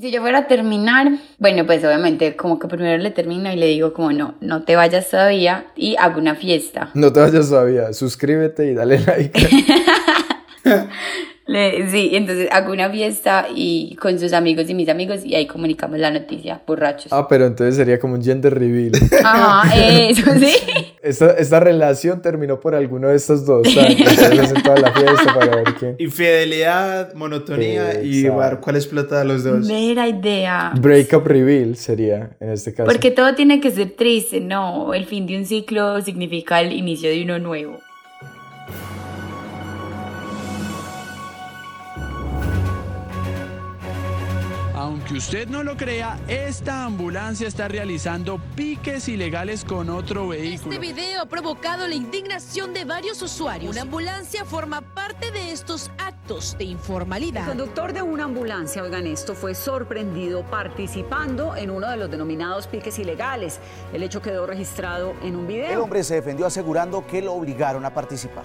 Si yo fuera a terminar, bueno, pues obviamente como que primero le termino y le digo como no, no te vayas todavía y hago una fiesta. No te vayas todavía, suscríbete y dale like. Le- sí, entonces hago una fiesta y con sus amigos y mis amigos y ahí comunicamos la noticia, borrachos. Ah, pero entonces sería como un gender reveal. Ajá, eso sí. Esta, esta relación terminó por alguno de estos dos. ¿sabes? Entonces toda la fiesta para ver quién. Infidelidad, monotonía y Exacto. ver cuál explota de los dos. Mera idea. Breakup reveal sería en este caso. Porque todo tiene que ser triste, no. El fin de un ciclo significa el inicio de uno nuevo. Aunque usted no lo crea, esta ambulancia está realizando piques ilegales con otro vehículo. Este video ha provocado la indignación de varios usuarios. Una ambulancia forma parte de estos actos de El informalidad. conductor de una ambulancia, oigan esto, fue sorprendido participando en uno de los denominados piques ilegales. El hecho quedó registrado en un El video. hombre se defendió asegurando que lo obligaron a participar.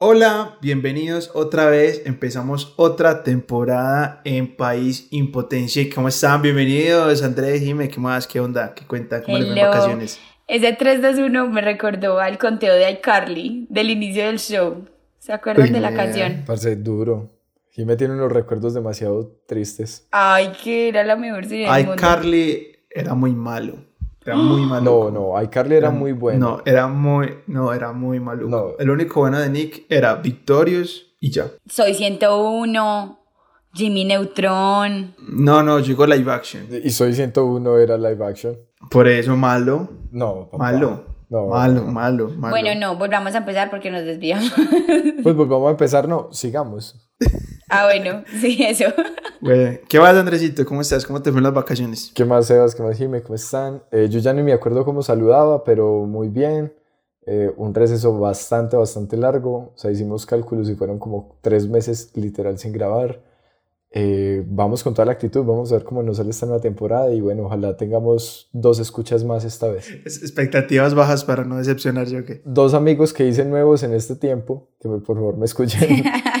Hola, bienvenidos otra vez. Empezamos otra temporada en País Impotencia. ¿Cómo están? Bienvenidos, Andrés, Jimé. ¿Qué más? ¿Qué onda? ¿Qué cuentan? ¿Cómo les Hello. vacaciones? Ese 321 me recordó al conteo de iCarly del inicio del show. ¿Se acuerdan Uy, de la no. canción? Parce, duro. Jimé tiene unos recuerdos demasiado tristes. Ay, que era la mejor serie del Ay, mundo. Carly era muy malo. Era muy malo. No, no, iCarly era muy bueno. No, era muy, no, era muy maluco. No. El único bueno de Nick era Victorious y ya. Soy 101, Jimmy Neutron. No, no, llegó live action. Y Soy 101 era live action. Por eso malo. No, papá. Malo. No. Malo, malo, malo. Bueno, no, volvamos a empezar porque nos desviamos. Pues volvamos a empezar, no, sigamos. ah, bueno, sí, eso. Bueno, ¿Qué vas, Andresito? ¿Cómo estás? ¿Cómo te fueron las vacaciones? ¿Qué más, Sebas? ¿Qué más, Jimé? ¿Cómo están? Eh, yo ya ni me acuerdo cómo saludaba, pero muy bien. Eh, un receso bastante, bastante largo. O sea, hicimos cálculos y fueron como tres meses literal sin grabar. Eh, vamos con toda la actitud, vamos a ver cómo nos sale esta nueva temporada y bueno, ojalá tengamos dos escuchas más esta vez. Expectativas bajas para no decepcionar, ¿yo qué? Dos amigos que hice nuevos en este tiempo, que por favor me escuchen.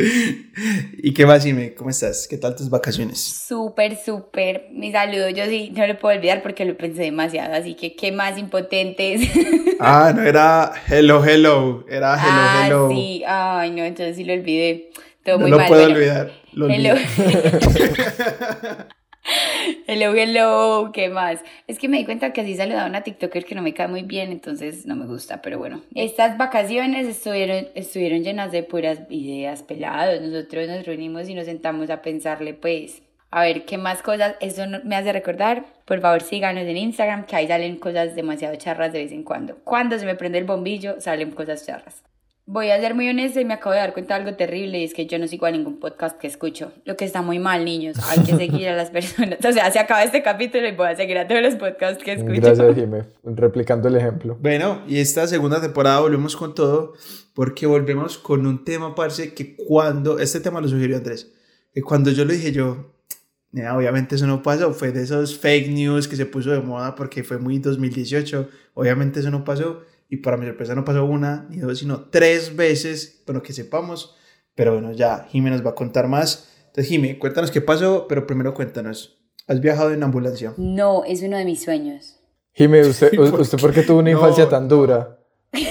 ¿Y qué más, Jimé? ¿Cómo estás? ¿Qué tal tus vacaciones? Súper, súper. Mi saludo, yo sí no lo puedo olvidar porque lo pensé demasiado. Así que, ¿qué más impotentes? Ah, no era hello, hello. Era hello, ah, hello. sí. Ay, no, entonces sí lo olvidé. Todo No muy lo mal. puedo olvidar. Lo Hello. hello, hello, ¿qué más? Es que me di cuenta que así saludaba una TikToker que no me cae muy bien, entonces no me gusta, pero bueno. Estas vacaciones estuvieron, estuvieron llenas de puras ideas pelados. Nosotros nos reunimos y nos sentamos a pensarle, pues, a ver qué más cosas. Eso me hace recordar. Por favor, síganos en Instagram, que ahí salen cosas demasiado charras de vez en cuando. Cuando se me prende el bombillo, salen cosas charras. Voy a ser muy honesta y me acabo de dar cuenta de algo terrible y es que yo no sigo a ningún podcast que escucho. Lo que está muy mal, niños. Hay que seguir a las personas. O sea, se acaba este capítulo y voy a seguir a todos los podcasts que escucho. Gracias, Jimé. Replicando el ejemplo. Bueno, y esta segunda temporada volvemos con todo porque volvemos con un tema, parce, que cuando, este tema lo sugirió Andrés, que cuando yo lo dije yo, "Nea, obviamente eso no pasó, fue de esos fake news que se puso de moda porque fue muy 2018, obviamente eso no pasó y para mi sorpresa no pasó una ni dos, sino tres veces, bueno, que sepamos, pero bueno, ya Jimé nos va a contar más. Entonces, Jimé, cuéntanos qué pasó, pero primero cuéntanos, ¿has viajado en ambulancia? No, es uno de mis sueños. Jimé, ¿usted, usted por qué tuvo una No. infancia tan dura?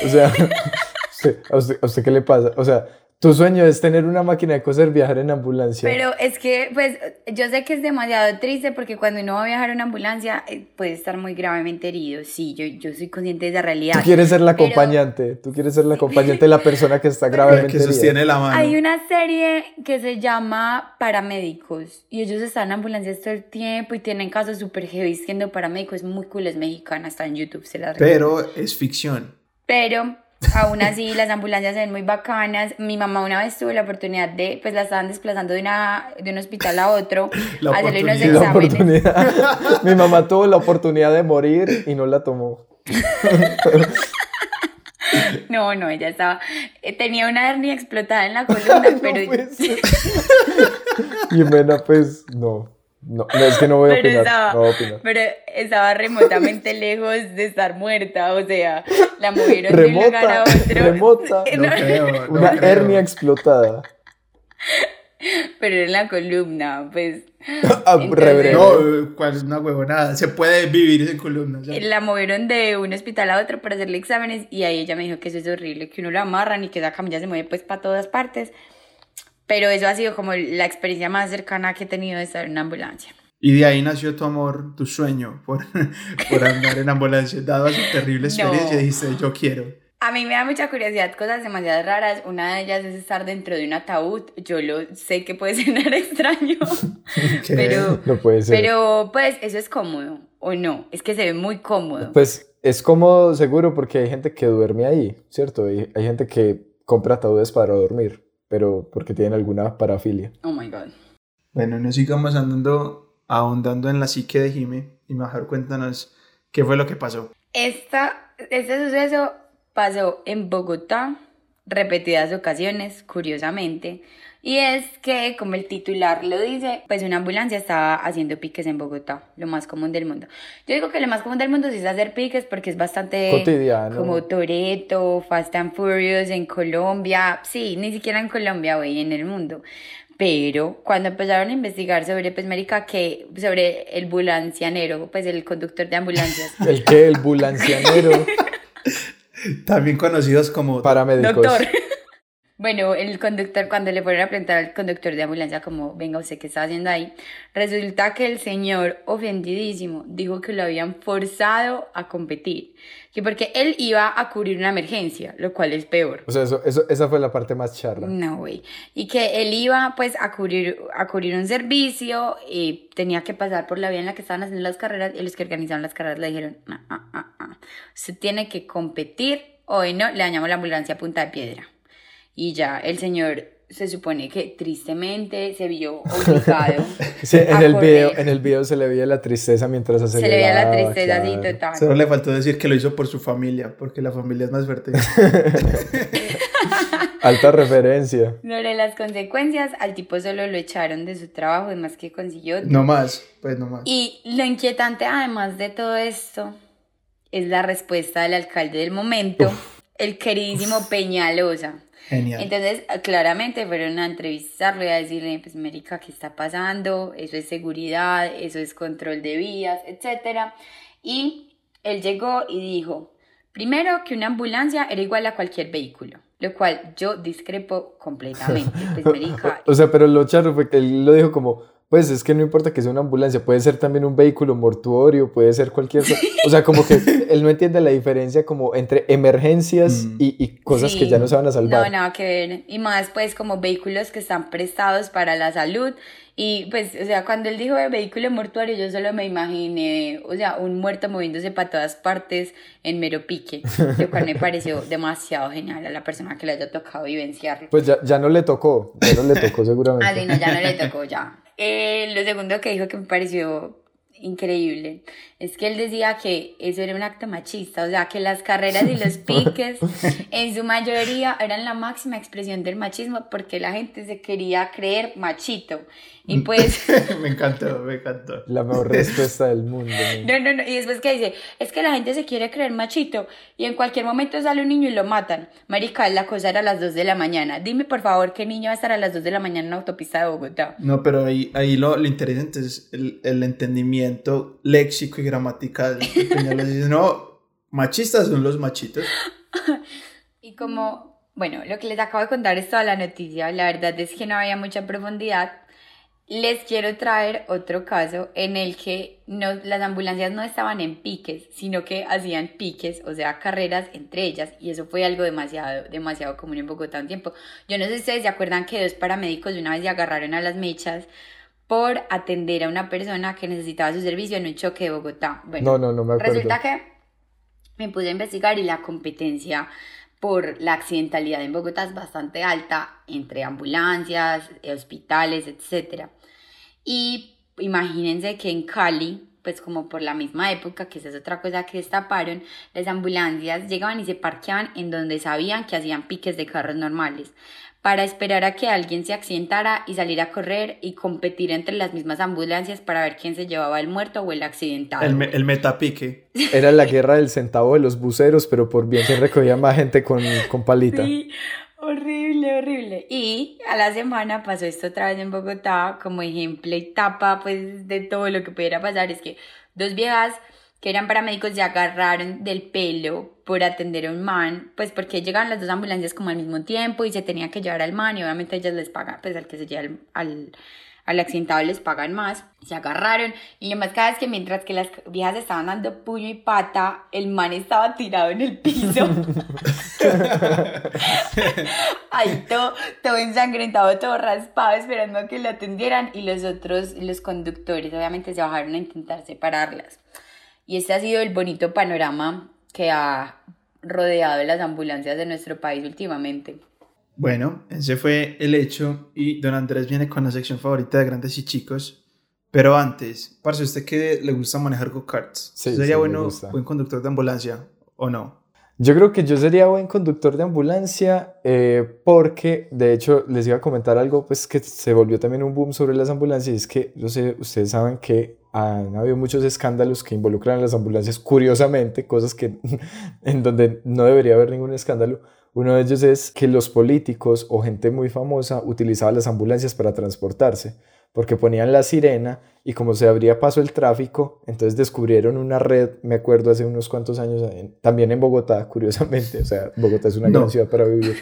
O sea, usted- ¿a, usted, ¿a usted qué le pasa? O sea, tu sueño es tener una máquina de coser, viajar en ambulancia. Pero es que, pues, yo sé que es demasiado triste porque cuando uno va a viajar en ambulancia eh, puede estar muy gravemente herido. Sí, yo, yo soy consciente de esa realidad. Tú quieres ser la Pero- acompañante, tú quieres ser la acompañante de la persona que está gravemente que sostiene herida. la mano. Hay una serie que se llama Paramédicos y ellos están en ambulancias todo el tiempo y tienen casos súper heavy siendo paramédicos. Es muy cool, es mexicana, está en YouTube, se la recomiendo. Pero es ficción. Pero aún así las ambulancias se ven muy bacanas. Mi mamá una vez tuvo la oportunidad de, pues la estaban desplazando de, una, de un hospital a otro, La hacerle unos. La exámenes. oportunidad. Mi mamá tuvo la oportunidad de morir y no la tomó. No, no, ella estaba, eh, tenía una hernia explotada en la columna, pero No ser. Jimena, pues, no. No, no, es que no voy a Pero opinar. estaba, no voy a opinar. pero estaba remotamente lejos de estar muerta, o sea, la movieron de un lugar a Remota, otro. remota. No No, creo, no Una creo. hernia explotada. pero en la columna, pues Ah, Entonces-. No, cuál es una huevonada. Se puede vivir sin columnas. ya. la movieron de un hospital a otro para hacerle exámenes y ahí ella me dijo que eso es horrible, que uno la amarran y que esa camilla se mueve pues para todas partes. Pero eso ha sido como la experiencia más cercana que he tenido de estar en una ambulancia. Y de ahí nació tu amor, tu sueño por, por andar en ambulancia. Dado a su terrible experiencia, No. dijiste, yo quiero. A mí me da mucha curiosidad cosas demasiado raras. Una de ellas es estar dentro de un ataúd. Yo lo sé que puede sonar extraño, ¿Qué? pero, No puede ser. pero pues eso es cómodo o no. Es que se ve muy cómodo. Pues es cómodo seguro porque hay gente que duerme ahí, ¿cierto? Hay, hay gente que compra ataúdes para dormir, pero porque tienen alguna parafilia. Oh my god. Bueno, no sigamos andando, ahondando en la psique de Jime. Y mejor cuéntanos qué fue lo que pasó. Esta, este suceso pasó en Bogotá repetidas ocasiones, curiosamente. Y es que, como el titular lo dice, pues una ambulancia estaba haciendo piques en Bogotá, lo más común del mundo. Yo digo que lo más común del mundo sí es hacer piques porque es bastante Cotidiano. como Toreto, Fast and Furious en Colombia, sí, ni siquiera en Colombia, güey, en el mundo. Pero cuando empezaron a investigar sobre, pues, América, que sobre el ambulancianero, pues el conductor de ambulancias, El que, el bulancianero, También conocidos como... paramédicos. Doctor. Bueno, el conductor, cuando le fueron a preguntar al conductor de ambulancia, como, venga, ¿usted qué está haciendo ahí? Resulta que el señor, ofendidísimo, dijo que lo habían forzado a competir. Que porque él iba a cubrir una emergencia, lo cual es peor. O sea, eso, eso, esa fue la parte más charla. No, güey. Y que él iba, pues, a cubrir, a cubrir un servicio y tenía que pasar por la vía en la que estaban haciendo las carreras y los que organizaban las carreras le dijeron, ah, ah, ah, ah. Usted tiene que competir, hoy no, le dañamos la ambulancia a punta de piedra. Y ya, el señor se supone que tristemente se vio obligado. Sí, en a el, video, en el video se le veía la tristeza mientras Se aceleraba. le veía la tristeza así claro. total. Solo le faltó decir que lo hizo por su familia, porque la familia es más fuerte. Alta referencia. Sobre las consecuencias, al tipo solo lo echaron de su trabajo, además que consiguió no más, pues no más. Y lo inquietante, además de todo esto, es la respuesta del alcalde del momento, el queridísimo Peñalosa. Genial. Entonces, claramente fueron a entrevistarlo y a decirle, pues, América, ¿qué está pasando? Eso es seguridad, eso es control de vías, etc. Y él llegó y dijo, primero, que una ambulancia era igual a cualquier vehículo, lo cual yo discrepo completamente. Pues, América, O sea, pero lo charro fue que él lo dijo como, pues es que no importa que sea una ambulancia, puede ser también un vehículo mortuorio, puede ser cualquier cosa. O sea, como que él no entiende la diferencia como entre emergencias Mm. y, y cosas que Sí. ya no se van a salvar. No, nada que ver. Y más pues como vehículos que están prestados para la salud. Y pues, o sea, cuando él dijo de vehículo mortuario, yo solo me imaginé, o sea, un muerto moviéndose para todas partes en mero pique. Lo cual me pareció demasiado genial a la persona que le haya tocado vivenciarlo. Pues ya, ya no le tocó, ya no le tocó seguramente. Así no, ya no le tocó ya. Eh, lo segundo que dijo que me pareció increíble es que él decía que eso era un acto machista, o sea, que las carreras y los piques en su mayoría eran la máxima expresión del machismo porque la gente se quería creer machito. Y pues, me encantó, me encantó. La mejor respuesta del mundo. no, no, no, y después que dice, es que la gente se quiere creer machito y en cualquier momento sale un niño y lo matan. Marica, la cosa era a las 2 de la mañana. Dime por favor qué niño va a estar a las 2 de la mañana en una autopista de Bogotá. No, pero ahí, ahí lo, lo interesante es el, el entendimiento léxico y gramatical. No, machistas son los machitos. Y como, bueno, lo que les acabo de contar es toda la noticia, la verdad es que no había mucha profundidad. Les quiero traer otro caso en el que no, las ambulancias no estaban en piques, sino que hacían piques, o sea, carreras entre ellas, y eso fue algo demasiado, demasiado común en Bogotá un tiempo. Yo no sé si ustedes se acuerdan que dos paramédicos de una vez se agarraron a las mechas por atender a una persona que necesitaba su servicio en un choque de Bogotá. Bueno, No, no, no me acuerdo. Resulta que me puse a investigar y la competencia por la accidentalidad en Bogotá es bastante alta entre ambulancias, hospitales, etc. Y imagínense que en Cali, pues pues como por la misma época, que esa es otra cosa que destaparon, las ambulancias llegaban y se parqueaban en donde sabían que hacían piques de carros normales para esperar a que alguien se accidentara y salir a correr y competir entre las mismas ambulancias para ver quién se llevaba el muerto o el accidentado. El, me- el metapique. Era la guerra del centavo de los buceros, pero por bien se recogía más gente con, con palita. Sí, horrible, horrible. Y a la semana pasó esto otra vez en Bogotá, como ejemplo y tapa pues de todo lo que pudiera pasar, es que dos viejas que eran paramédicos se agarraron del pelo por atender a un man, pues porque llegaban las dos ambulancias como al mismo tiempo y se tenía que llevar al man y obviamente ellas les pagan, pues al que se lleva al, al, al accidentado les pagan más, se agarraron y lo más cada vez que mientras que las viejas estaban dando puño y pata, el man estaba tirado en el piso. Ahí todo, todo ensangrentado, todo raspado, esperando a que lo atendieran y los otros, los conductores obviamente se bajaron a intentar separarlas. Y este ha sido el bonito panorama que ha rodeado las ambulancias de nuestro país últimamente. Bueno, ese fue el hecho y don Andrés viene con la sección favorita de grandes y chicos. Pero antes, parce, ¿usted que le gusta manejar go-karts? Sí, ¿Sería sí, bueno, buen conductor de ambulancia o no? Yo creo que yo sería buen conductor de ambulancia eh, porque, de hecho, les iba a comentar algo pues que se volvió también un boom sobre las ambulancias y es que, no sé, ustedes saben que han habido muchos escándalos que involucran a las ambulancias, curiosamente, cosas que en donde no debería haber ningún escándalo. Uno de ellos es que los políticos o gente muy famosa utilizaban las ambulancias para transportarse, porque ponían la sirena y como se abría paso el tráfico, entonces descubrieron una red, me acuerdo hace unos cuantos años, también en Bogotá, curiosamente, o sea, Bogotá es una No. gran ciudad para vivir,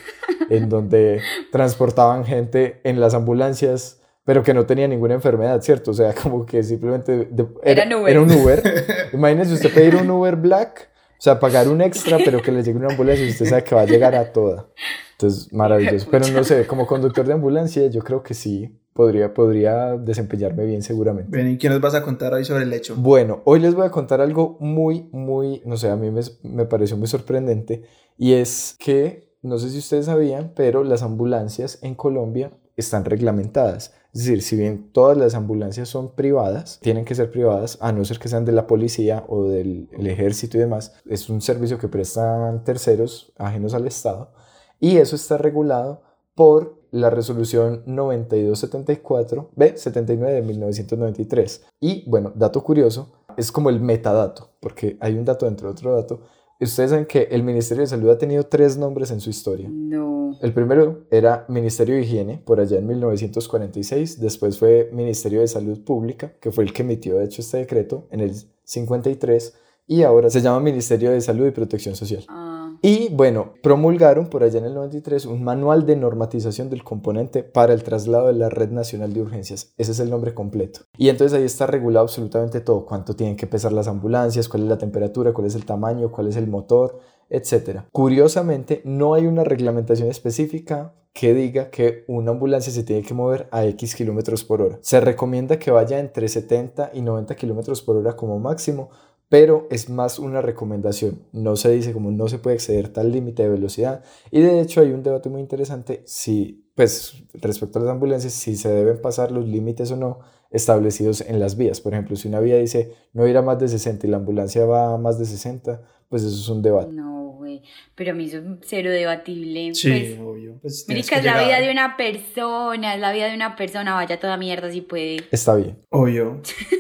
en donde transportaban gente en las ambulancias, pero que no tenía ninguna enfermedad, ¿cierto? O sea, como que simplemente de- era, Eran Uber. era un Uber. Imagínense usted pedir un Uber Black, o sea, pagar un extra, pero que le llegue una ambulancia y usted sabe que va a llegar a toda. Entonces, maravilloso. Pero no sé, como conductor de ambulancia, yo creo que sí, podría, podría desempeñarme bien seguramente. Ven, ¿y qué nos vas a contar hoy sobre el hecho? Bueno, hoy les voy a contar algo muy, muy, no sé, a mí me, me pareció muy sorprendente y es que, no sé si ustedes sabían, pero las ambulancias en Colombia están reglamentadas. Es decir, si bien todas las ambulancias son privadas, tienen que ser privadas, a no ser que sean de la policía o del el ejército y demás. Es un servicio que prestan terceros ajenos al Estado y eso está regulado por la resolución 9274 B79 de 1993. Y bueno, dato curioso, es como el metadato, porque hay un dato dentro de otro dato. Ustedes saben que el Ministerio de Salud ha tenido tres nombres en su historia. No. El primero era Ministerio de Higiene, por allá en 1946. Después fue Ministerio de Salud Pública, que fue el que emitió, de hecho, este decreto en el 53. Y ahora se llama Ministerio de Salud y Protección Social. Ah, Y bueno, promulgaron por allá en el 93 un manual de normatización del componente para el traslado de la Red Nacional de Urgencias. Ese es el nombre completo. Y entonces ahí está regulado absolutamente todo, cuánto tienen que pesar las ambulancias, cuál es la temperatura, cuál es el tamaño, cuál es el motor, etc. Curiosamente, no hay una reglamentación específica que diga que una ambulancia se tiene que mover a X kilómetros por hora. Se recomienda que vaya entre 70 y 90 kilómetros por hora como máximo, pero es más una recomendación. No se dice como no se puede exceder tal límite de velocidad. Y de hecho hay un debate muy interesante si, pues respecto a las ambulancias, si se deben pasar los límites o no establecidos en las vías. Por ejemplo, si una vía dice no ir a más de 60 y la ambulancia va a más de 60, pues eso es un debate. no, güey. Pero a mí eso es cero debatible. Sí, Pues, obvio. Pues Marica, es la llegar. vida de una persona, es la vida de una persona, vaya toda mierda si puede. Está bien. Obvio.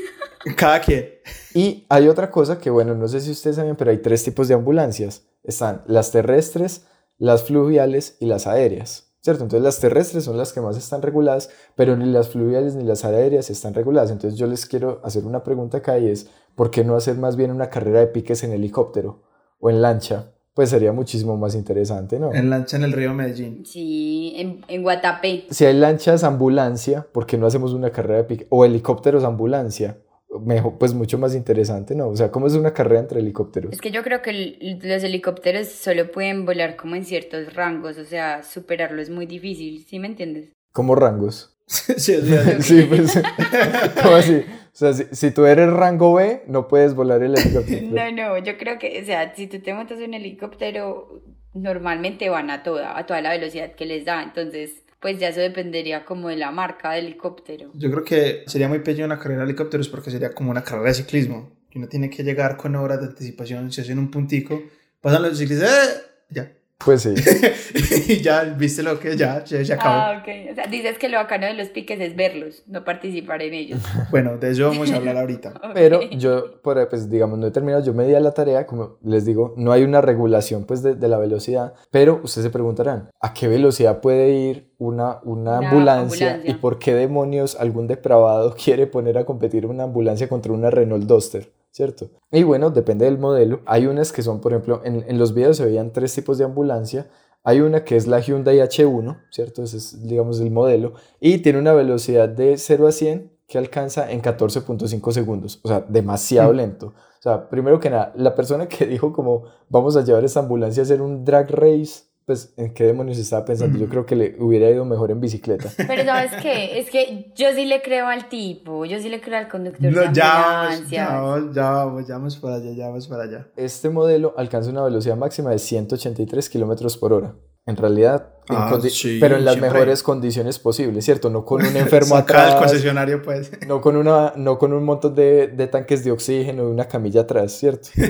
Cada quien. Y hay otra cosa que, bueno, no sé si ustedes saben, pero hay tres tipos de ambulancias. Están las terrestres, las fluviales y las aéreas. ¿Cierto? Entonces las terrestres son las que más están reguladas, pero ni las fluviales ni las aéreas están reguladas. Entonces yo les quiero hacer una pregunta acá y es, ¿por qué no hacer más bien una carrera de piques en helicóptero o en lancha? Pues sería muchísimo más interesante, ¿no? En lancha en el río Medellín. Sí, en, en Guatapé. Si hay lanchas ambulancia, ¿por qué no hacemos una carrera de pique? O helicópteros ambulancia. Mejor, pues mucho más interesante, ¿no? O sea, ¿cómo es una carrera entre helicópteros? Es que yo creo que el- los helicópteros solo pueden volar como en ciertos rangos, o sea, superarlo es muy difícil, ¿sí me entiendes? Como rangos. sí, sí, sí. Sí, pues, ¿cómo así? O sea, si, si tú eres rango B, no puedes volar el helicóptero. No, no, yo creo que, o sea, si tú te montas en un helicóptero, normalmente van a toda, a toda la velocidad que les da, entonces Pues ya eso dependería como de la marca del helicóptero. Yo creo que sería muy pequeño una carrera de helicópteros porque sería como una carrera de ciclismo. Uno tiene que llegar con horas de anticipación, se hacen un puntico, pasan los ciclistas, ¡eh! ya. Pues sí. y ya, viste lo que ya, ya se acabó. Ah, ok. O sea, dices que lo bacano de los piques es verlos, no participar en ellos. Bueno, de eso vamos a hablar ahorita. Pero yo, por, pues digamos, no he terminado, yo me di a la tarea, como les digo, no hay una regulación pues de, de la velocidad, pero ustedes se preguntarán, ¿a qué velocidad puede ir una, una, Una ambulancia, ambulancia. y por qué demonios algún depravado quiere poner a competir una ambulancia contra una Renault Duster? ¿Cierto? Y bueno, depende del modelo. Hay unas que son, por ejemplo, en, en los videos se veían tres tipos de ambulancia. Hay una que es la Hyundai H1, ¿cierto? Ese es, digamos, el modelo. Y tiene una velocidad de 0 a 100 que alcanza en 14.5 segundos. O sea, demasiado lento. O sea, primero que nada, la persona que dijo como vamos a llevar esta ambulancia a hacer un drag race, pues ¿en qué demonios estaba pensando? Yo creo que le hubiera ido mejor en bicicleta. Pero ¿sabes qué? Es que yo sí le creo al tipo, yo sí le creo al conductor No, de ya, vamos, ya, vamos, ya vamos, ya vamos para allá, ya vamos para allá. Este modelo alcanza una velocidad máxima de 183 kilómetros por hora. En realidad, en Ah, sí, pero en las siempre. mejores condiciones posibles, ¿cierto? No con un enfermo Saca del atrás, concesionario, pues. no con, una, no con un montón de, de tanques de oxígeno y una camilla atrás, ¿cierto?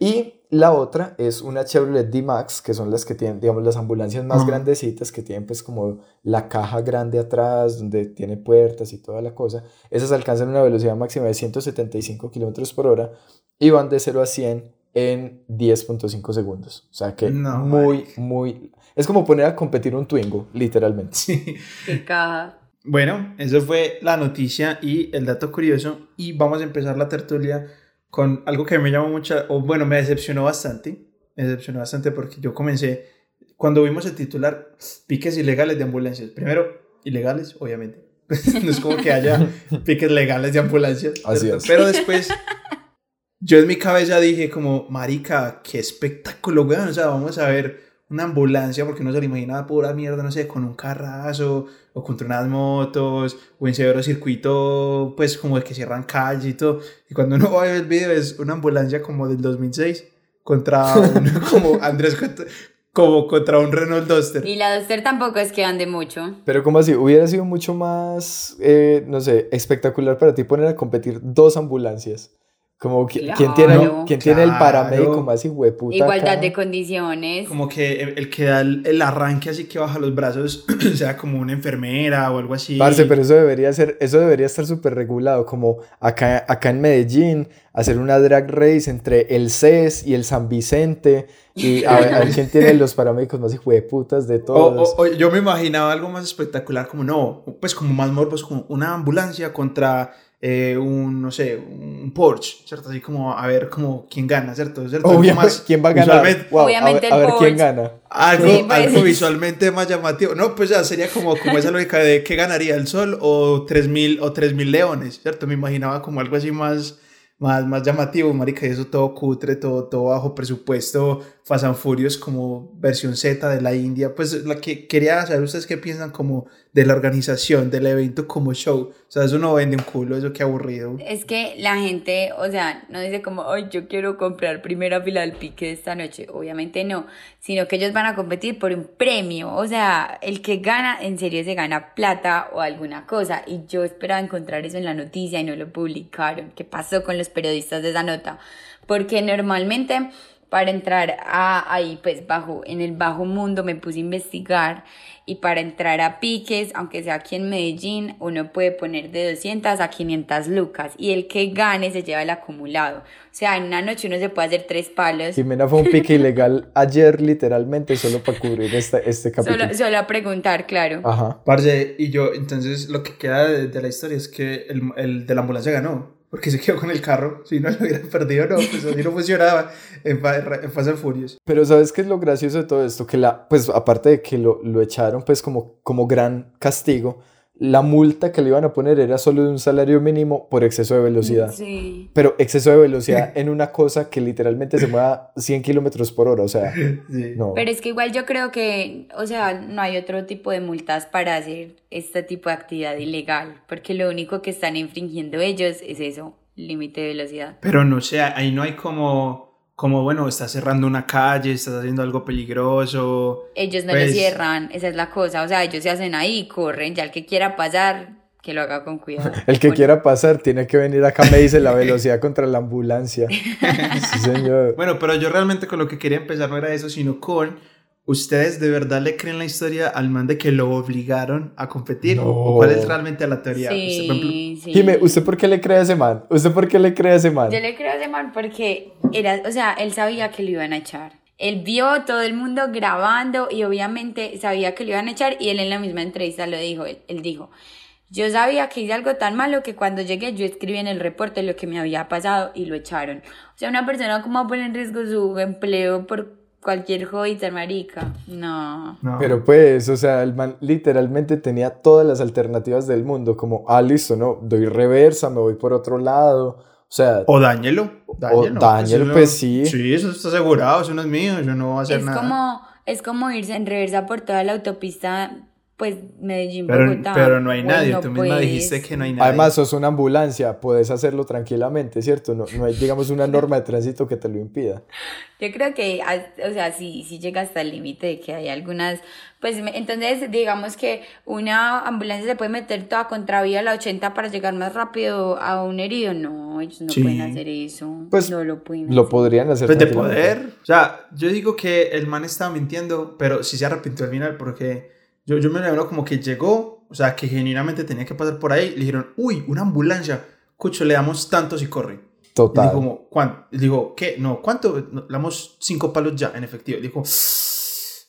Y la otra es una Chevrolet D-Max, que son las que tienen, digamos, las ambulancias más grandecitas, que tienen pues como la caja grande atrás, donde tiene puertas y toda la cosa. Esas alcanzan una velocidad máxima de 175 kilómetros por hora y van de 0 a 100 en 10.5 segundos. O sea que No, muy, muy... Es como poner a competir un Twingo, literalmente. Sí. Qué caja. Bueno, eso fue la noticia y el dato curioso. Y vamos a empezar la tertulia con algo que me llamó mucha, o bueno, me decepcionó bastante. Me decepcionó bastante porque yo comencé, cuando vimos el titular, piques ilegales de ambulancias. Primero, ilegales, obviamente. no es como que haya piques legales de ambulancias. Así es. Pero después, yo en mi cabeza dije como, marica, qué espectáculo, weón. O sea, vamos a ver una ambulancia, porque no se lo imaginaba pura mierda, no sé, con un carrazo, o contra unas motos, o en severo circuito, pues como de que cierran calles y todo. Y cuando uno va a ver el video es una ambulancia como del 2006 contra un, como Andrés, como contra un Renault Duster. Y la Duster tampoco es que ande mucho. Pero como así, hubiera sido mucho más, eh, no sé, espectacular para ti poner a competir dos ambulancias. Como qui- ¿quién, tiene, el- Claro. quién tiene el Claro. paramédico más hueputa Igualdad acá? de condiciones. Como que el, el que da el, el arranque así que baja los brazos sea como una enfermera o algo así. Parce, pero eso debería ser, eso debería estar súper regulado, como acá, acá en Medellín, hacer una drag race entre el CES y el San Vicente, y a, ver, a ver quién tiene los paramédicos más hijueputas de O, todos. o- o yo me imaginaba algo más espectacular, como no, pues como más morbos, como una ambulancia contra eh, un, no sé, un Porsche, ¿cierto? Así como a ver como quién gana, ¿cierto? ¿Cierto? Obviamente, más ¿quién va a ganar? visualmente- Wow, a Obviamente ver, a el ver quién Porsche. gana. Algo, Sí, pues. algo visualmente más llamativo. No, pues ya sería como, como esa lógica de qué ganaría el sol o 3000 o 3000 leones, ¿cierto? Me imaginaba como algo así más, más, más llamativo, marica, y eso todo cutre, todo, todo bajo presupuesto, Fast and Furious como versión Z de la India. Pues la que quería saber ustedes qué piensan como de la organización del evento como show. O sea, eso no vende un culo, eso qué aburrido. Es que la gente, o sea, no dice como, ay, yo quiero comprar primera fila del pique esta noche. Obviamente no, sino que ellos van a competir por un premio. O sea, el que gana, en serio, se gana plata o alguna cosa. Y yo esperaba encontrar eso en la noticia y no lo publicaron. ¿Qué pasó con los periodistas de esa nota? Porque normalmente para entrar a, ahí, pues bajo, en el bajo mundo me puse a investigar y para entrar a piques, aunque sea aquí en Medellín, uno puede poner de 200 a 500 lucas y el que gane se lleva el acumulado. O sea, en una noche uno se puede hacer tres palos. Jimena fue un pique ilegal ayer, literalmente, solo para cubrir esta, este capítulo. Solo, solo a preguntar, claro. Ajá. Parce, y yo, entonces lo que queda de, de la historia es que el, el de la ambulancia ganó, porque se quedó con el carro. Si no lo hubieran perdido, no, pues así no funcionaba en, en Fast and Furious. Pero ¿sabes qué es lo gracioso de todo esto? Que la, pues aparte de que lo, lo echaron pues como, como gran castigo, la multa que le iban a poner era solo de un salario mínimo por exceso de velocidad. Sí. Pero exceso de velocidad en una cosa que literalmente se mueva 100 kilómetros por hora, o sea, Sí. no. Pero es que igual yo creo que, o sea, no hay otro tipo de multas para hacer este tipo de actividad ilegal, porque lo único que están infringiendo ellos es eso, límite de velocidad. Pero no sé, ahí no hay como como, bueno, estás cerrando una calle, estás haciendo algo peligroso. Ellos no lo Pues- cierran, esa es la cosa. O sea, ellos se hacen ahí corren. Ya el que quiera pasar, que lo haga con cuidado. El que Bueno, quiera pasar tiene que venir acá, me dice la velocidad contra la ambulancia. Sí, señor. Bueno, pero yo realmente con lo que quería empezar no era eso, sino con, ¿ustedes de verdad le creen la historia al man de que lo obligaron a competir? No. ¿O cuál es realmente la teoría? Usted, por ejemplo, Sí, sí. Jime, ¿usted por qué le cree a ese man? ¿Usted por qué le cree a ese man? Yo le creo a ese man porque era, o sea, él sabía que lo iban a echar. Él vio todo el mundo grabando y obviamente sabía que lo iban a echar y él en la misma entrevista lo dijo, él, él dijo, yo sabía que hice algo tan malo que cuando llegué yo escribí en el reporte lo que me había pasado y lo echaron. O sea, una persona como poner en riesgo su empleo por cualquier jodita marica. No. no. Pero pues, o sea, el man literalmente tenía todas las alternativas del mundo, como, ah, listo, no, doy reversa, me voy por otro lado. O sea, O dáñelo. Dáñelo, dáñelo, eso- pues, sí. Sí, eso está asegurado, eso no es mío, yo no voy a hacer Es nada. como, es como irse en reversa por toda la autopista, pues Medellín, Pero, Bogotá. pero no hay Bueno, nadie, tú misma pues, dijiste que no hay nadie. además sos una ambulancia, puedes hacerlo tranquilamente, ¿cierto? No, no hay, digamos, una norma de tránsito que te lo impida. Yo creo que, o sea, sí, sí llega hasta el límite de que hay algunas, pues me- entonces digamos que una ambulancia se puede meter toda contravía a la 80 para llegar más rápido a un herido. No, ellos no Sí. pueden hacer eso. Pues, no lo pueden Lo hacer. podrían hacer Pues de poder. O sea, yo digo que el man estaba mintiendo, pero sí se arrepintió al final porque yo, yo me lo como que llegó, o sea, que genuinamente tenía que pasar por ahí. Le dijeron, uy, una ambulancia. Cucho, le damos tantos y corre. Y Total. dijo, como, ¿cuánto? Y digo, ¿qué? No, ¿cuánto? No, Le damos cinco palos ya, en efectivo. Dijo,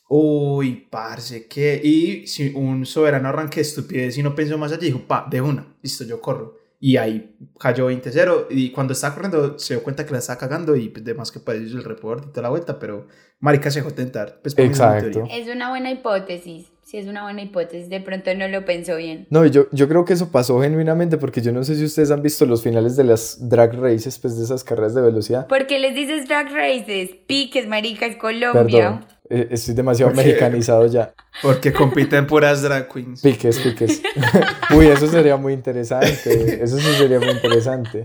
uy, parce, ¿qué? Y si un soberano arranque de estupidez y no pensó más allá, dijo, pa, de una, listo, yo corro. Y ahí cayó 20-0. Y cuando estaba corriendo, se dio cuenta que la estaba cagando. Y pues, demás que para hizo el reporte y toda la vuelta. Pero Marica se dejó tentar. Pues, Exacto. Es una buena hipótesis. Sí, es una buena hipótesis. De pronto no lo pensó bien. No, yo, yo creo que eso pasó genuinamente porque yo no sé si ustedes han visto los finales de las drag races, pues de esas carreras de velocidad. ¿Por qué les dices drag races? Piques, marica, es Colombia. Perdón, eh, estoy demasiado mexicanizado ya. Porque compiten puras drag queens. Piques, piques. Uy, eso sería muy interesante. Eso sí sería muy interesante.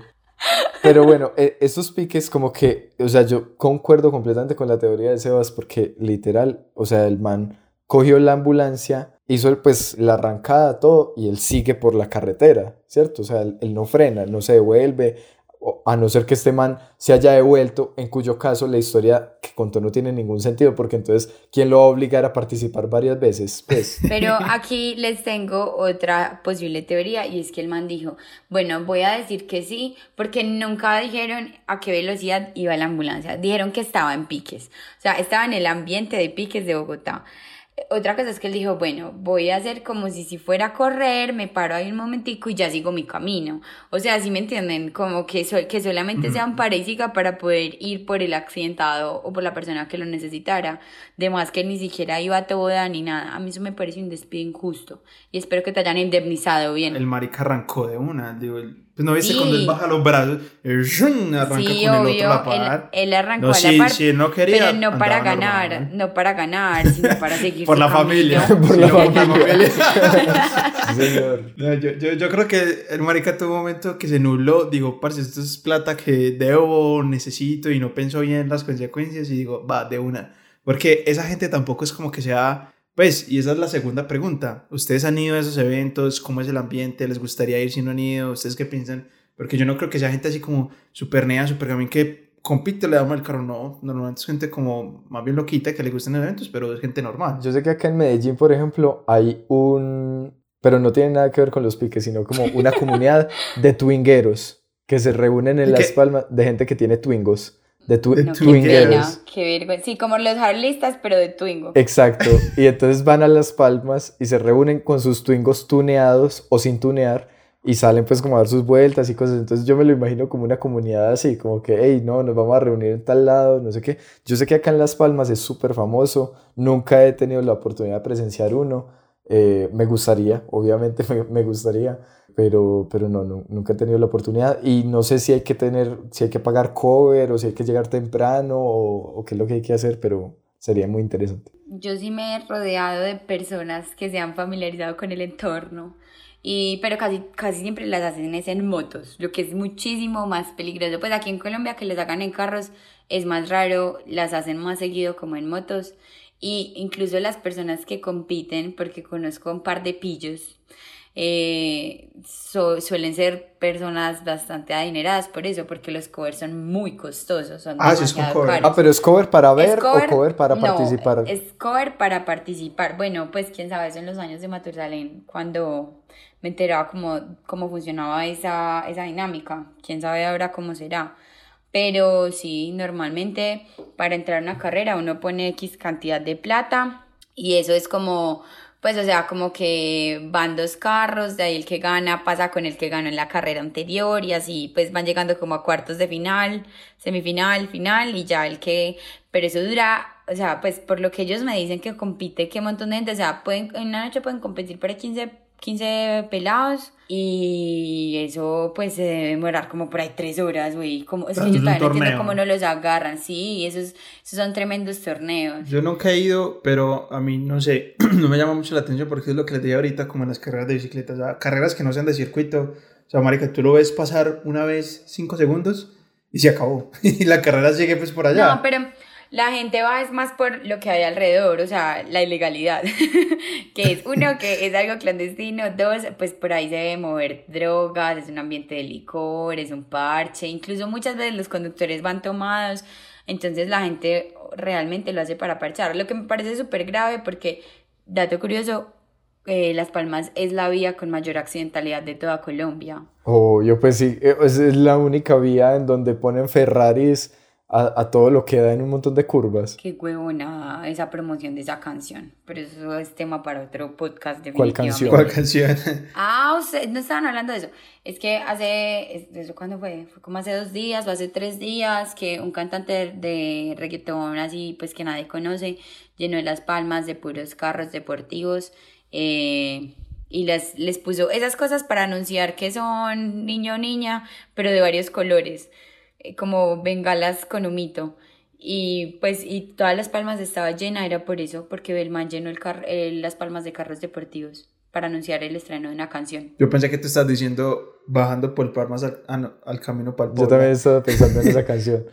Pero bueno, eh, esos piques como que, o sea, yo concuerdo completamente con la teoría de Sebas porque literal, o sea, el man cogió la ambulancia, hizo el, pues la arrancada, todo, y él sigue por la carretera, ¿cierto? O sea, él, él no frena, no se devuelve, o- a no ser que este man se haya devuelto, en cuyo caso la historia que contó no tiene ningún sentido, porque entonces, ¿quién lo va a obligar a participar varias veces? Pues... Pero aquí les tengo otra posible teoría y es que el man dijo, bueno, voy a decir que sí, porque nunca dijeron a qué velocidad iba la ambulancia. Dijeron que estaba en piques, o sea, estaba en el ambiente de piques de Bogotá. Otra cosa es que él dijo, bueno, voy a hacer como si si fuera a correr, me paro ahí un momentico y ya sigo mi camino. O sea, si me entienden, como que, so- que solamente sea un pare y siga para poder ir por el accidentado o por la persona que lo necesitara. De más que ni siquiera iba a toda ni nada. A mí eso me parece un despido injusto. Y espero que te hayan indemnizado bien. El marica arrancó de una. Digo, el- pues no viste Sí. cuando él baja los brazos, el ¡shum! arranca Sí, con el otro a obvio, la él, par. él arrancó No, a sí, la par, si él no quería, pero no para ganar, normal. no para ganar, sino para seguir Por su la camino. familia. Por la Sí, por familia. Sí, señor. No, yo, yo, yo creo que el marica tuvo un momento que se nubló. Digo, parce, esto es plata que debo, necesito y no pensó bien las consecuencias. Y digo, va, de una. Porque esa gente tampoco es como que sea. Pues, y esa es la segunda pregunta. ¿Ustedes han ido a esos eventos? ¿Cómo es el ambiente? ¿Les gustaría ir si no han ido? ¿Ustedes qué piensan? Porque yo no creo que sea gente así como super nea, super gamín que compite, le damos el carro. No, normalmente es gente como más bien loquita que le gustan eventos, pero es gente normal. Yo sé que acá en Medellín, por ejemplo, hay un, pero no tiene nada que ver con los piques, sino como una comunidad de twingueros que se reúnen en ¿Y Las? Palmas, de gente que tiene twingos, de, De No, qué Twingueros. pena, qué vergüenza. Sí, como los harlistas, pero de Twingo. Exacto, y entonces van a Las Palmas y se reúnen con sus twingos tuneados o sin tunear y salen pues como a dar sus vueltas y cosas, entonces yo me lo imagino como una comunidad así, como que, hey, no, nos vamos a reunir en tal lado, no sé qué. Yo sé que acá en Las Palmas es súper famoso, nunca he tenido la oportunidad de presenciar uno, eh, me gustaría, obviamente me, me gustaría, pero, pero no, no, nunca he tenido la oportunidad y no sé si hay que tener, si hay que pagar cover o si hay que llegar temprano o, o qué es lo que hay que hacer, pero sería muy interesante. Yo sí me he rodeado de personas que se han familiarizado con el entorno Y, pero casi, casi siempre las hacen es en motos, lo que es muchísimo más peligroso. Pues aquí en Colombia que les hagan en carros es más raro, las hacen más seguido como en motos. Y incluso las personas que compiten, porque conozco un par de pillos, eh, suelen ser personas bastante adineradas por eso, porque los covers son muy costosos. Son ah, sí, es cover. Caros. Ah, pero es cover para ver o cover para participar. Es cover para participar. Bueno, pues quién sabe, eso en los años de Matusalén, cuando me enteraba cómo, cómo funcionaba esa, esa dinámica. Quién sabe ahora cómo será. Pero sí, normalmente para entrar a una carrera uno pone X cantidad de plata y eso es como pues o sea, como que van dos carros, de ahí el que gana pasa con el que ganó en la carrera anterior y así pues van llegando como a cuartos de final, semifinal, final y ya el que, pero eso dura, o sea, pues por lo que ellos me dicen que compite, que montón de gente, o sea, pueden, en una noche pueden competir para 15 15 pelados y eso pues se debe demorar como por ahí tres horas, güey. Como, es que yo también entiendo cómo no los agarran, sí, esos, esos son tremendos torneos. Yo nunca he ido, pero a mí no sé, no me llama mucho la atención porque es lo que les dije ahorita como en las carreras de bicicleta, o sea, carreras que no sean de circuito. O sea, marica, tú lo ves pasar una vez cinco segundos y se acabó. y la carrera sigue pues por allá. No, pero la gente va es más por lo que hay alrededor, o sea, la ilegalidad, que es uno, que es algo clandestino, dos, pues por ahí se debe mover drogas, es un ambiente de licor, es un parche, incluso muchas veces los conductores van tomados, entonces la gente realmente lo hace para parchar, lo que me parece súper grave porque, dato curioso, eh, Las Palmas es la vía con mayor accidentalidad de toda Colombia. Oh, yo pues sí, eh, es la única vía en donde ponen Ferraris a, todo lo que da en un montón de curvas. Qué huevona esa promoción de esa canción. Pero eso es tema para otro podcast de ¿Cuál canción? ¿Cuál canción? Ah, ustedes no estaban hablando de eso. Es que hace, ¿eso cuándo fue? Fue como hace dos días o hace tres días que un cantante de reggaetón así, pues que nadie conoce, llenó las palmas de puros carros deportivos. Eh, y les, les puso esas cosas para anunciar que son niño o niña, pero de varios colores. Eh, como bengalas con humito. Y pues, y todas las palmas estaba llena, era por eso, porque Belman llenó el car las palmas de carros deportivos para anunciar el estreno de una canción. Yo pensé que te estás diciendo bajando por palmas al, ah, al camino para el Yo también estaba pensando en esa canción.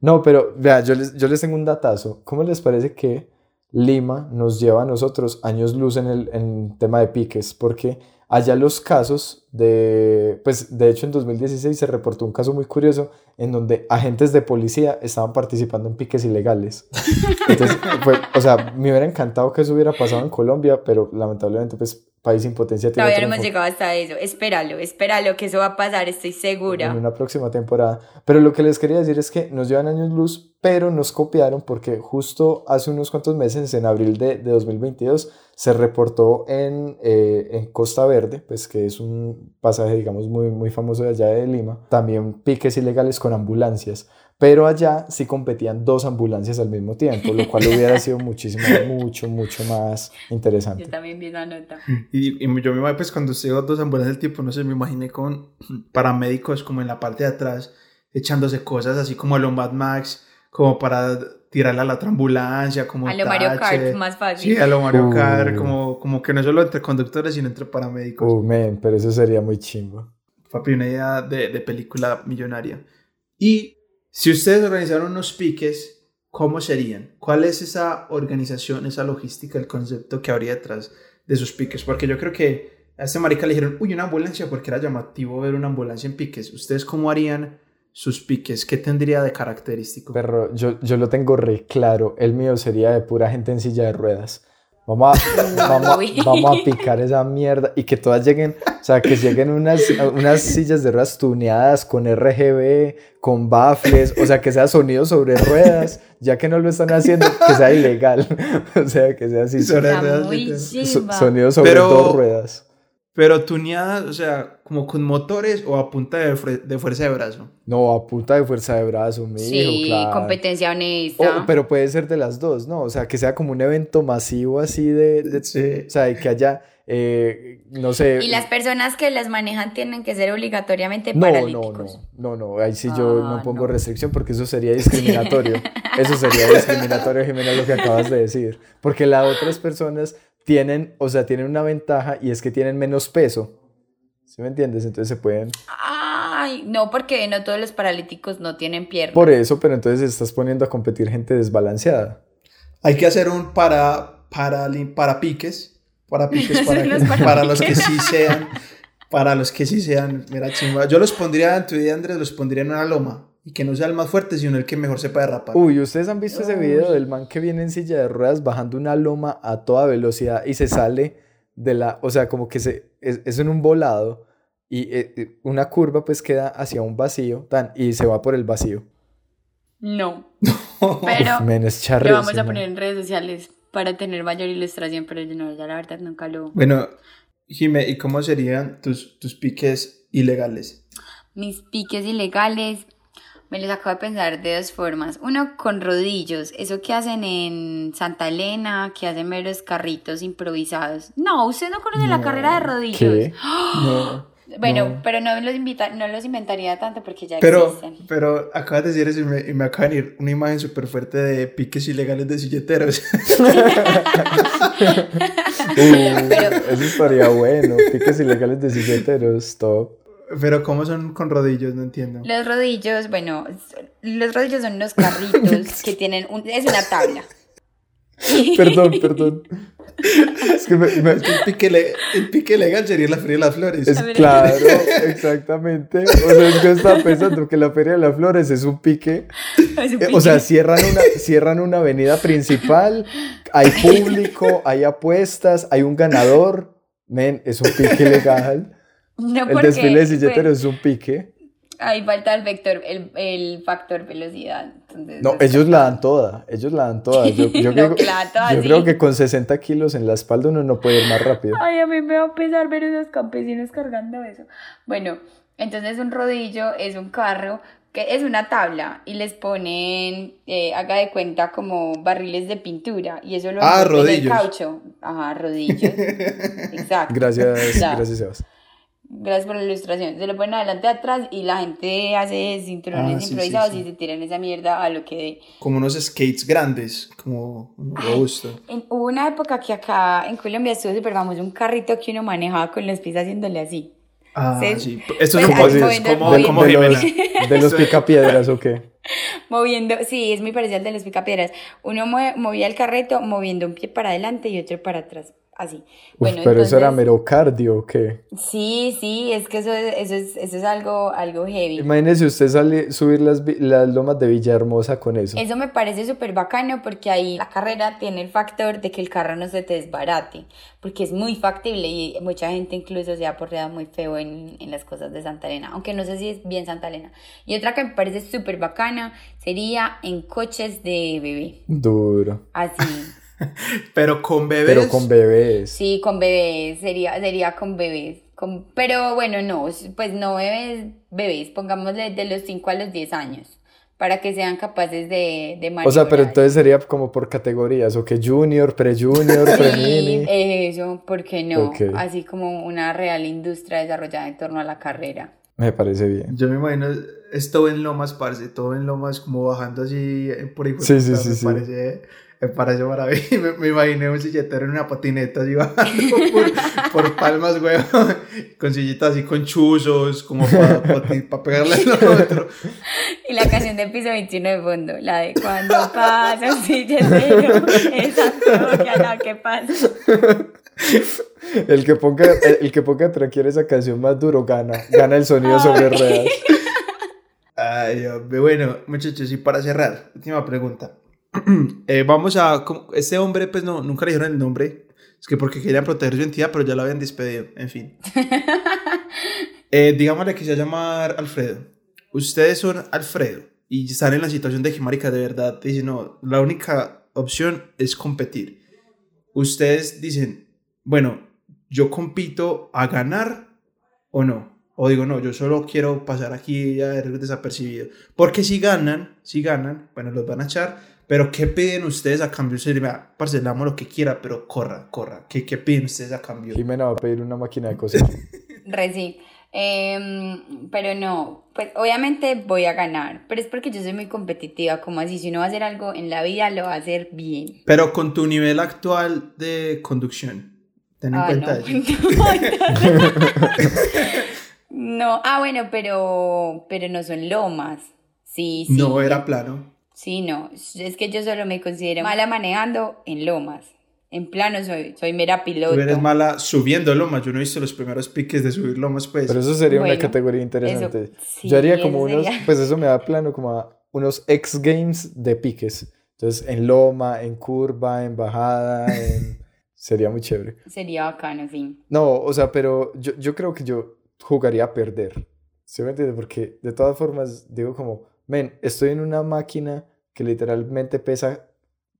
No, pero vea, yo les, yo les tengo un datazo. ¿Cómo les parece que Lima nos lleva a nosotros años luz en el en tema de piques? Porque Allá los casos de, pues de hecho en 2016 se reportó un caso muy curioso en donde agentes de policía estaban participando en piques ilegales. Entonces, fue, o sea, me hubiera encantado que eso hubiera pasado en Colombia, pero lamentablemente pues país sin potencia. Todavía no hemos llegado hasta eso. Espéralo, espéralo, que eso va a pasar, estoy segura. En una próxima temporada. Pero lo que les quería decir es que nos llevan años luz, pero nos copiaron porque justo hace unos cuantos meses, en abril de, de 2022, se reportó en, eh, en, Costa Verde, pues que es un pasaje, digamos, muy, muy famoso de allá de Lima, también piques ilegales con ambulancias, pero allá sí competían dos ambulancias al mismo tiempo, lo cual hubiera sido muchísimo, mucho, mucho más interesante. Yo también vi la nota. Y, y yo me pues cuando usted dos ambulancias del tipo, no sé, me imaginé con paramédicos como en la parte de atrás, echándose cosas así como a lo Mad Max, como para tirarla a la otra ambulancia, como a lo Mario Kart, más fácil. Sí, a lo Mario Kart, como, como que no solo entre conductores, sino entre paramédicos. Uh, men, pero eso sería muy chimbo. Papi, una idea de, de película millonaria. Y si ustedes organizaron unos piques, ¿cómo serían? ¿Cuál es esa organización, esa logística, el concepto que habría detrás de sus piques? Porque yo creo que a este marica le dijeron, uy, una ambulancia, porque era llamativo ver una ambulancia en piques. ¿Ustedes cómo harían sus piques, ¿qué tendría de característico? Pero yo, yo lo tengo re claro, el mío sería de pura gente en silla de ruedas. Vamos a, vamos, vamos a picar esa mierda y que todas lleguen, o sea, que lleguen unas, unas sillas de ruedas tuneadas con RGB, con baffles, o sea, que sea sonido sobre ruedas, ya que no lo están haciendo, que sea ilegal, o sea, que sea así. Sobre ruedas, sonido sobre dos ruedas. Pero tuneadas, o sea, como con motores o a punta de, de, fuerza de brazo. No, a punta de fuerza de brazo, mi sí, claro. competencia honesta. pero puede ser de las dos, ¿no? O sea, que sea como un evento masivo así de... sí. O sea, que haya, eh, no sé... Y las personas que las manejan tienen que ser obligatoriamente no, paralíticos. No, no, no, no, ahí sí yo no ah, pongo restricción porque eso sería discriminatorio. eso sería discriminatorio, Jimena, lo que acabas de decir. Porque las otras personas tienen, o sea, tienen una ventaja y es que tienen menos peso. ¿Sí me entiendes? Entonces se pueden... Ay, no, porque no todos los paralíticos no tienen piernas. Por eso, pero entonces estás poniendo a competir gente desbalanceada. Hay que hacer un para, para, para piques, para piques, para, Los para los que sí sean, para los que sí sean, mira chimba. Yo los pondría en tu idea, Andrés, los pondría en una loma. Y que no sea el más fuerte, sino el que mejor sepa derrapar. Uy, ¿ustedes han visto ese video del man que viene en silla de ruedas bajando una loma a toda velocidad y se sale de la, o sea, como que se, es, es en un volado y eh, eh, una curva pues queda hacia un vacío tan, y se va por el vacío. No. Pero Men, es lo vamos a poner en redes sociales para tener mayor ilustración, pero yo no, ya la verdad nunca lo... Bueno, Jime, ¿y cómo serían tus, tus piques ilegales? Mis piques ilegales, me los acabo de pensar de dos formas. Uno con rodillos, eso que hacen en Santa Elena, que hacen meros carritos improvisados. No, usted no conoce la No. carrera de rodillos. ¿Qué? No. Bueno, No. pero no los, invita, no los inventaría tanto porque ya Pero, existen. pero acabas de decir eso y me, y me acaba de venir una imagen súper fuerte de piques ilegales de silleteros. Uh, eso estaría bueno. Piques ilegales de silleteros, stop. Pero ¿cómo son con rodillos? No entiendo. Los rodillos, bueno, los rodillos son unos carritos que tienen un, es una tabla. Perdón, perdón. Es que me- me- El pique, le- el pique legal sería la Feria de las Flores. Es claro, exactamente. O sea, yo estaba pensando que la Feria de las Flores es un pique. Es un Eh, O sea, pique. cierran una, cierran una avenida principal, hay público, hay apuestas, hay un ganador. Men, es un pique legal. no El desfile de silleteros pues, es un pique. ahí falta el vector, el, el factor velocidad. Entonces, No, ellos la dan toda, ellos la dan toda. Yo, yo creo, que la dan toda, yo sí. creo que con 60 kilos en la espalda uno no puede ir más rápido. Ay, a mí me va a pesar ver esos campesinos cargando eso. Bueno, entonces un rodillo es un carro que es una tabla y les ponen, eh, haga de cuenta, como barriles de pintura y eso lo Ah, envuelven en rodillos. caucho. Ajá, rodillos. Exacto. Gracias, gracias, Sebas. Gracias por la ilustración. Se lo ponen adelante atrás y la gente hace cinturones Ah, sí, improvisados sí. y se tiran esa mierda a lo que. Como unos skates grandes, como robusto. En- hubo una época que acá en Colombia estuvo súper famoso un carrito que uno manejaba con los pies haciéndole así. Ah, Sí. sí. Esto Pues, es como, es como, De, como de Jimena. los, de los picapiedras, ¿o qué? Moviendo, sí, es muy parecido al de los picapiedras. Uno mue- movía el carreto moviendo un pie para adelante y otro para atrás. Así. Uf, Bueno, pero eso era entonces- mero cardio, ¿o qué? Sí, sí, es que eso es, eso es, eso es algo, algo heavy. Imagínese usted sale, subir las, las lomas de Villahermosa con eso. Eso me parece súper bacano porque ahí la carrera tiene el factor de que el carro no se te desbarate, porque es muy factible y mucha gente incluso se ha porreado muy feo en, en las cosas de Santa Elena, aunque no sé si es bien Santa Elena. Y otra que me parece súper bacana sería en coches de bebé, Duro. así. Pero con bebés. Pero con bebés. Sí, con bebés, sería, sería con bebés. Con, pero bueno, no, pues no bebés, bebés, pongámosle de los 5 a los 10 años, para que sean capaces de, de O sea, pero entonces sería como por categorías, o que junior, pre-junior, Sí, pre-mini. eso, ¿por qué no? Así como una real industria desarrollada en torno a la carrera. Me parece bien. Yo me imagino es todo en lomas, parce, todo en lomas, como bajando así eh, por ahí. por Sí, puta, sí, me sí, sí. Parece, me parece maravilloso. Me, me imaginé un silletero en una patineta así bajando por, por palmas, güey. Con sillitas así con chuzos, como para pegarle al otro. Y la canción de piso 21 de fondo, la de cuando pasa un silletero, esa toque a la que pasa. El que ponga, el, el que ponga tranquila esa canción más duro gana. Gana el sonido sobre ruedas. Ay, hombre, bueno, muchachos, y para cerrar, última pregunta. Eh, vamos a. Este hombre, pues no, nunca le dijeron el nombre. Es que porque querían proteger su identidad, pero ya lo habían despedido. En fin. Eh, digámosle que se Alfredo. Ustedes son Alfredo y están en la situación de que, marica, de verdad, dicen, no, la única opción es competir. Ustedes dicen, bueno, yo compito a ganar o no. O digo, no, yo solo quiero pasar aquí y desapercibido. Porque si ganan, si ganan, bueno, los van a echar. Pero ¿qué piden ustedes a cambio? Ustedes, vea, parce, le damos lo que quiera, pero corra, corra. ¿Qué, qué piden ustedes a cambio? Jimena va a pedir una máquina de coser. Re sí. Em, pero no, pues obviamente voy a ganar, pero es porque yo soy muy competitiva, como así, si uno va a hacer algo en la vida, lo va a hacer bien. Pero con tu nivel actual de conducción, Ten en Ah, cuenta no. eso. No, ah, bueno, pero, pero no son lomas. Sí, sí. No era plano. Sí, no. Es que yo solo me considero mala manejando en lomas. En plano soy, soy mera piloto. Tú eres mala subiendo lomas. Yo no he visto los primeros piques de subir lomas, pues. Pero eso sería una Bueno, categoría interesante. eso- sí, Yo haría como unos, sería. pues eso me da plano como a unos X Games de piques. Entonces, en loma, en curva, en bajada, en... sería muy chévere. Sería bacano, sí. No, o sea, pero yo, yo creo que yo jugaría a perder. ¿Sí me entiendes? Porque de todas formas digo como, men, estoy en una máquina que literalmente pesa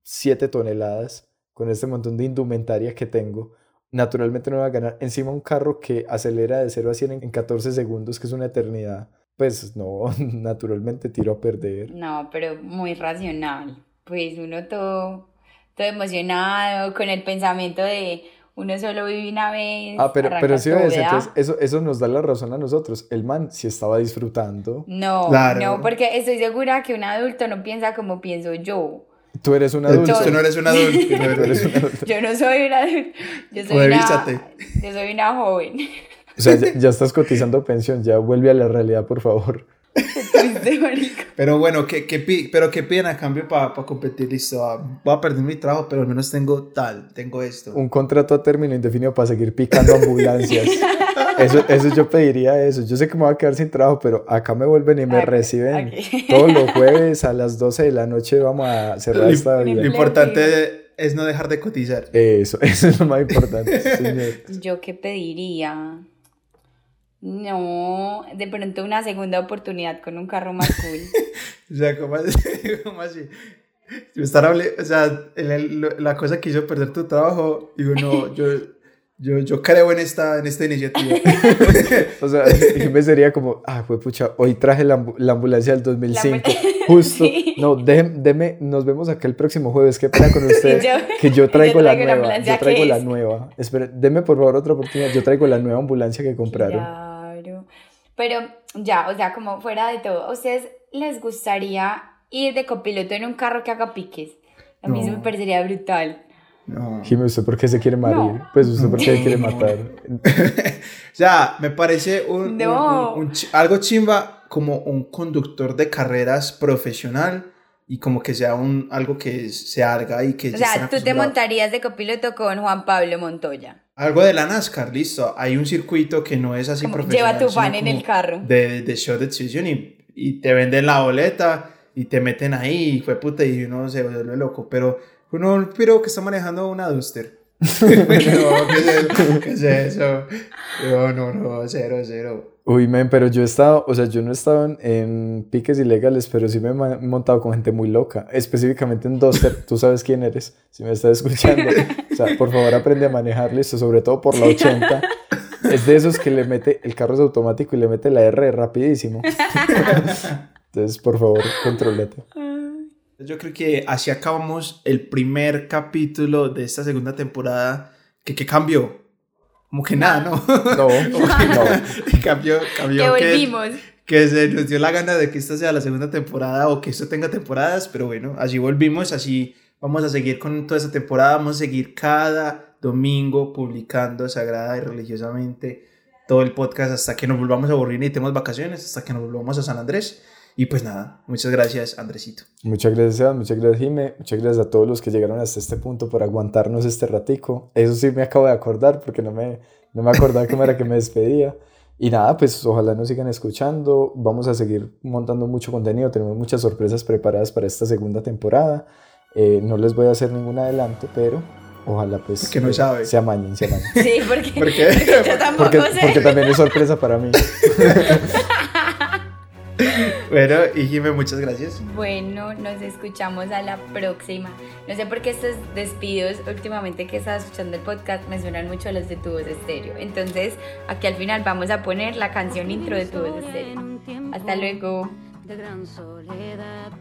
7 toneladas con este montón de indumentaria que tengo. Naturalmente no voy a ganar. Encima un carro que acelera de 0 a 100 en en 14 segundos, que es una eternidad. Pues no, naturalmente tiro a perder. No, pero muy racional. Pues uno todo, todo emocionado, con el pensamiento de uno solo vive una vez. Ah, pero, pero sí ves, entonces eso, eso nos da la razón a nosotros. El man sí estaba disfrutando. No, Claro. no, porque estoy segura que un adulto no piensa como pienso yo. Tú eres un Entonces, adulto. tú no eres un adulto. Un. Yo no soy una adulto, yo soy Revísate. una, yo soy una joven. O sea, ya, ya estás cotizando pensión, ya vuelve a la realidad, por favor. Triste, marica. Pero bueno, ¿qué, qué pi- pero ¿qué piden a cambio para competir? Listo, ah, voy a perder mi trabajo, pero al menos tengo tal, tengo esto. Un contrato a término indefinido para seguir picando ambulancias. Eso, eso yo pediría eso. Yo sé que me voy a quedar sin trabajo, pero acá me vuelven y me Aquí, reciben aquí. todos los jueves a las 12 de la noche. Vamos a cerrar Lo- esta Lo vida. importante es no dejar de cotizar. Eso, eso es lo más importante, señor. ¿Yo qué pediría? No, de pronto una segunda oportunidad con un carro más cool. O sea, ¿cómo así? ¿Cómo así? Yo estar hable- o sea, el- el- la cosa que hizo perder tu trabajo, digo, no, yo, yo, yo creo en esta, en esta iniciativa. O sea, yo me sería como, ah, fue pucha, hoy traje la, ambu- la ambulancia del 2005, ambu- justo. Sí. No, déjeme, deme, nos vemos acá el próximo jueves, qué pena con usted, Yo- que yo traigo, yo la traigo la nueva, yo traigo la es. nueva. Espere, deme por favor otra oportunidad, yo traigo la nueva ambulancia que compraron. Pero ya, o sea, como fuera de todo, ¿a ustedes les gustaría ir de copiloto en un carro que haga piques? A mí eso me No. parecería brutal. No. Jimmy, ¿usted por qué se quiere morir? No. Pues usted por qué se quiere No. matar. O sea, me parece un, un- No. un- un algo chimba como un conductor de carreras profesional y como que sea un, algo que se haga y que O sea, tú te montarías de copiloto con Juan Pablo Montoya. Algo de la NASCAR, listo. Hay un circuito que no es así Como, profesional. lleva tu fan en el carro. De, de show de exhibición y, y te venden la boleta y te meten ahí y fue puta y uno se vuelve loco. Pero uno, pero que está manejando una Duster. no. ¿Qué es eso? No, no, no, cero, cero. Uy, men, pero yo he estado, o sea, yo no he estado en, en piques ilegales, pero sí me he montado con gente muy loca, específicamente en Duster, tú sabes quién eres, si me estás escuchando. O sea, por favor aprende a manejar, listo, sobre todo por la 80. Es de esos que le mete, el carro es automático y le mete la R rapidísimo. Entonces, por favor, contrólate. Yo creo que así acabamos el primer capítulo de esta segunda temporada. ¿Qué, qué cambió? Como que nada, ¿no? No, no. cambió, cambió. Que que- volvimos. que se nos dio la gana de que esta sea la segunda temporada o que esto tenga temporadas, pero bueno, así volvimos, así vamos a seguir con toda esta temporada, vamos a seguir cada domingo publicando sagrada y religiosamente todo el podcast hasta que nos volvamos a aburrir y tenemos vacaciones, hasta que nos volvamos a San Andrés. Y pues nada, muchas gracias, Andresito. Muchas gracias, muchas gracias, Jime, muchas gracias a todos los que llegaron hasta este punto por aguantarnos este ratico. Eso sí me acabo de acordar porque no me, no me acordaba cómo era que me despedía. Y nada, pues ojalá nos sigan escuchando. Vamos a seguir montando mucho contenido. Tenemos muchas sorpresas preparadas para esta segunda temporada. Eh, no les voy a hacer ningún adelanto, pero ojalá pues Porque no eh, sabe. se amañen, se amañen. Sí, porque, ¿Por qué? porque yo tampoco Porque, sé. porque también es sorpresa para mí. Bueno, y Jimé, muchas gracias. Bueno, nos escuchamos a la próxima. No sé por qué estos despidos últimamente que estaba escuchando el podcast me suenan mucho a los de Tu Voz Estéreo. Entonces, aquí al final vamos a poner la canción intro de Tu Voz Estéreo. Hasta luego. De gran soledad.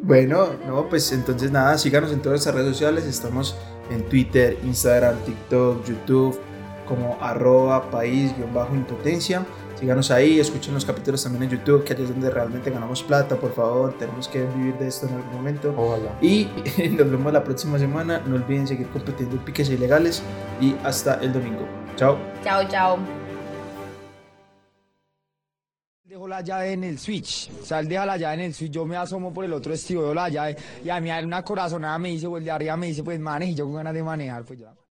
Bueno, no, pues entonces nada, síganos en todas nuestras redes sociales. Estamos en Twitter, Instagram, TikTok, YouTube, como arroba país-impotencia. Síganos ahí, escuchen los capítulos también en YouTube, que allí es donde realmente ganamos plata, por favor. Tenemos que vivir de esto en algún momento. Ojalá. Y nos vemos la próxima semana. No olviden seguir compitiendo en piques ilegales. Y hasta el domingo. Chao. Chao, chao. Dejo la llave en el switch, o sea, él deja la llave en el switch, yo me asomo por el otro veo la llave y a mí una corazonada me dice, pues de arriba me dice, pues maneje, y yo con ganas de manejar, pues ya.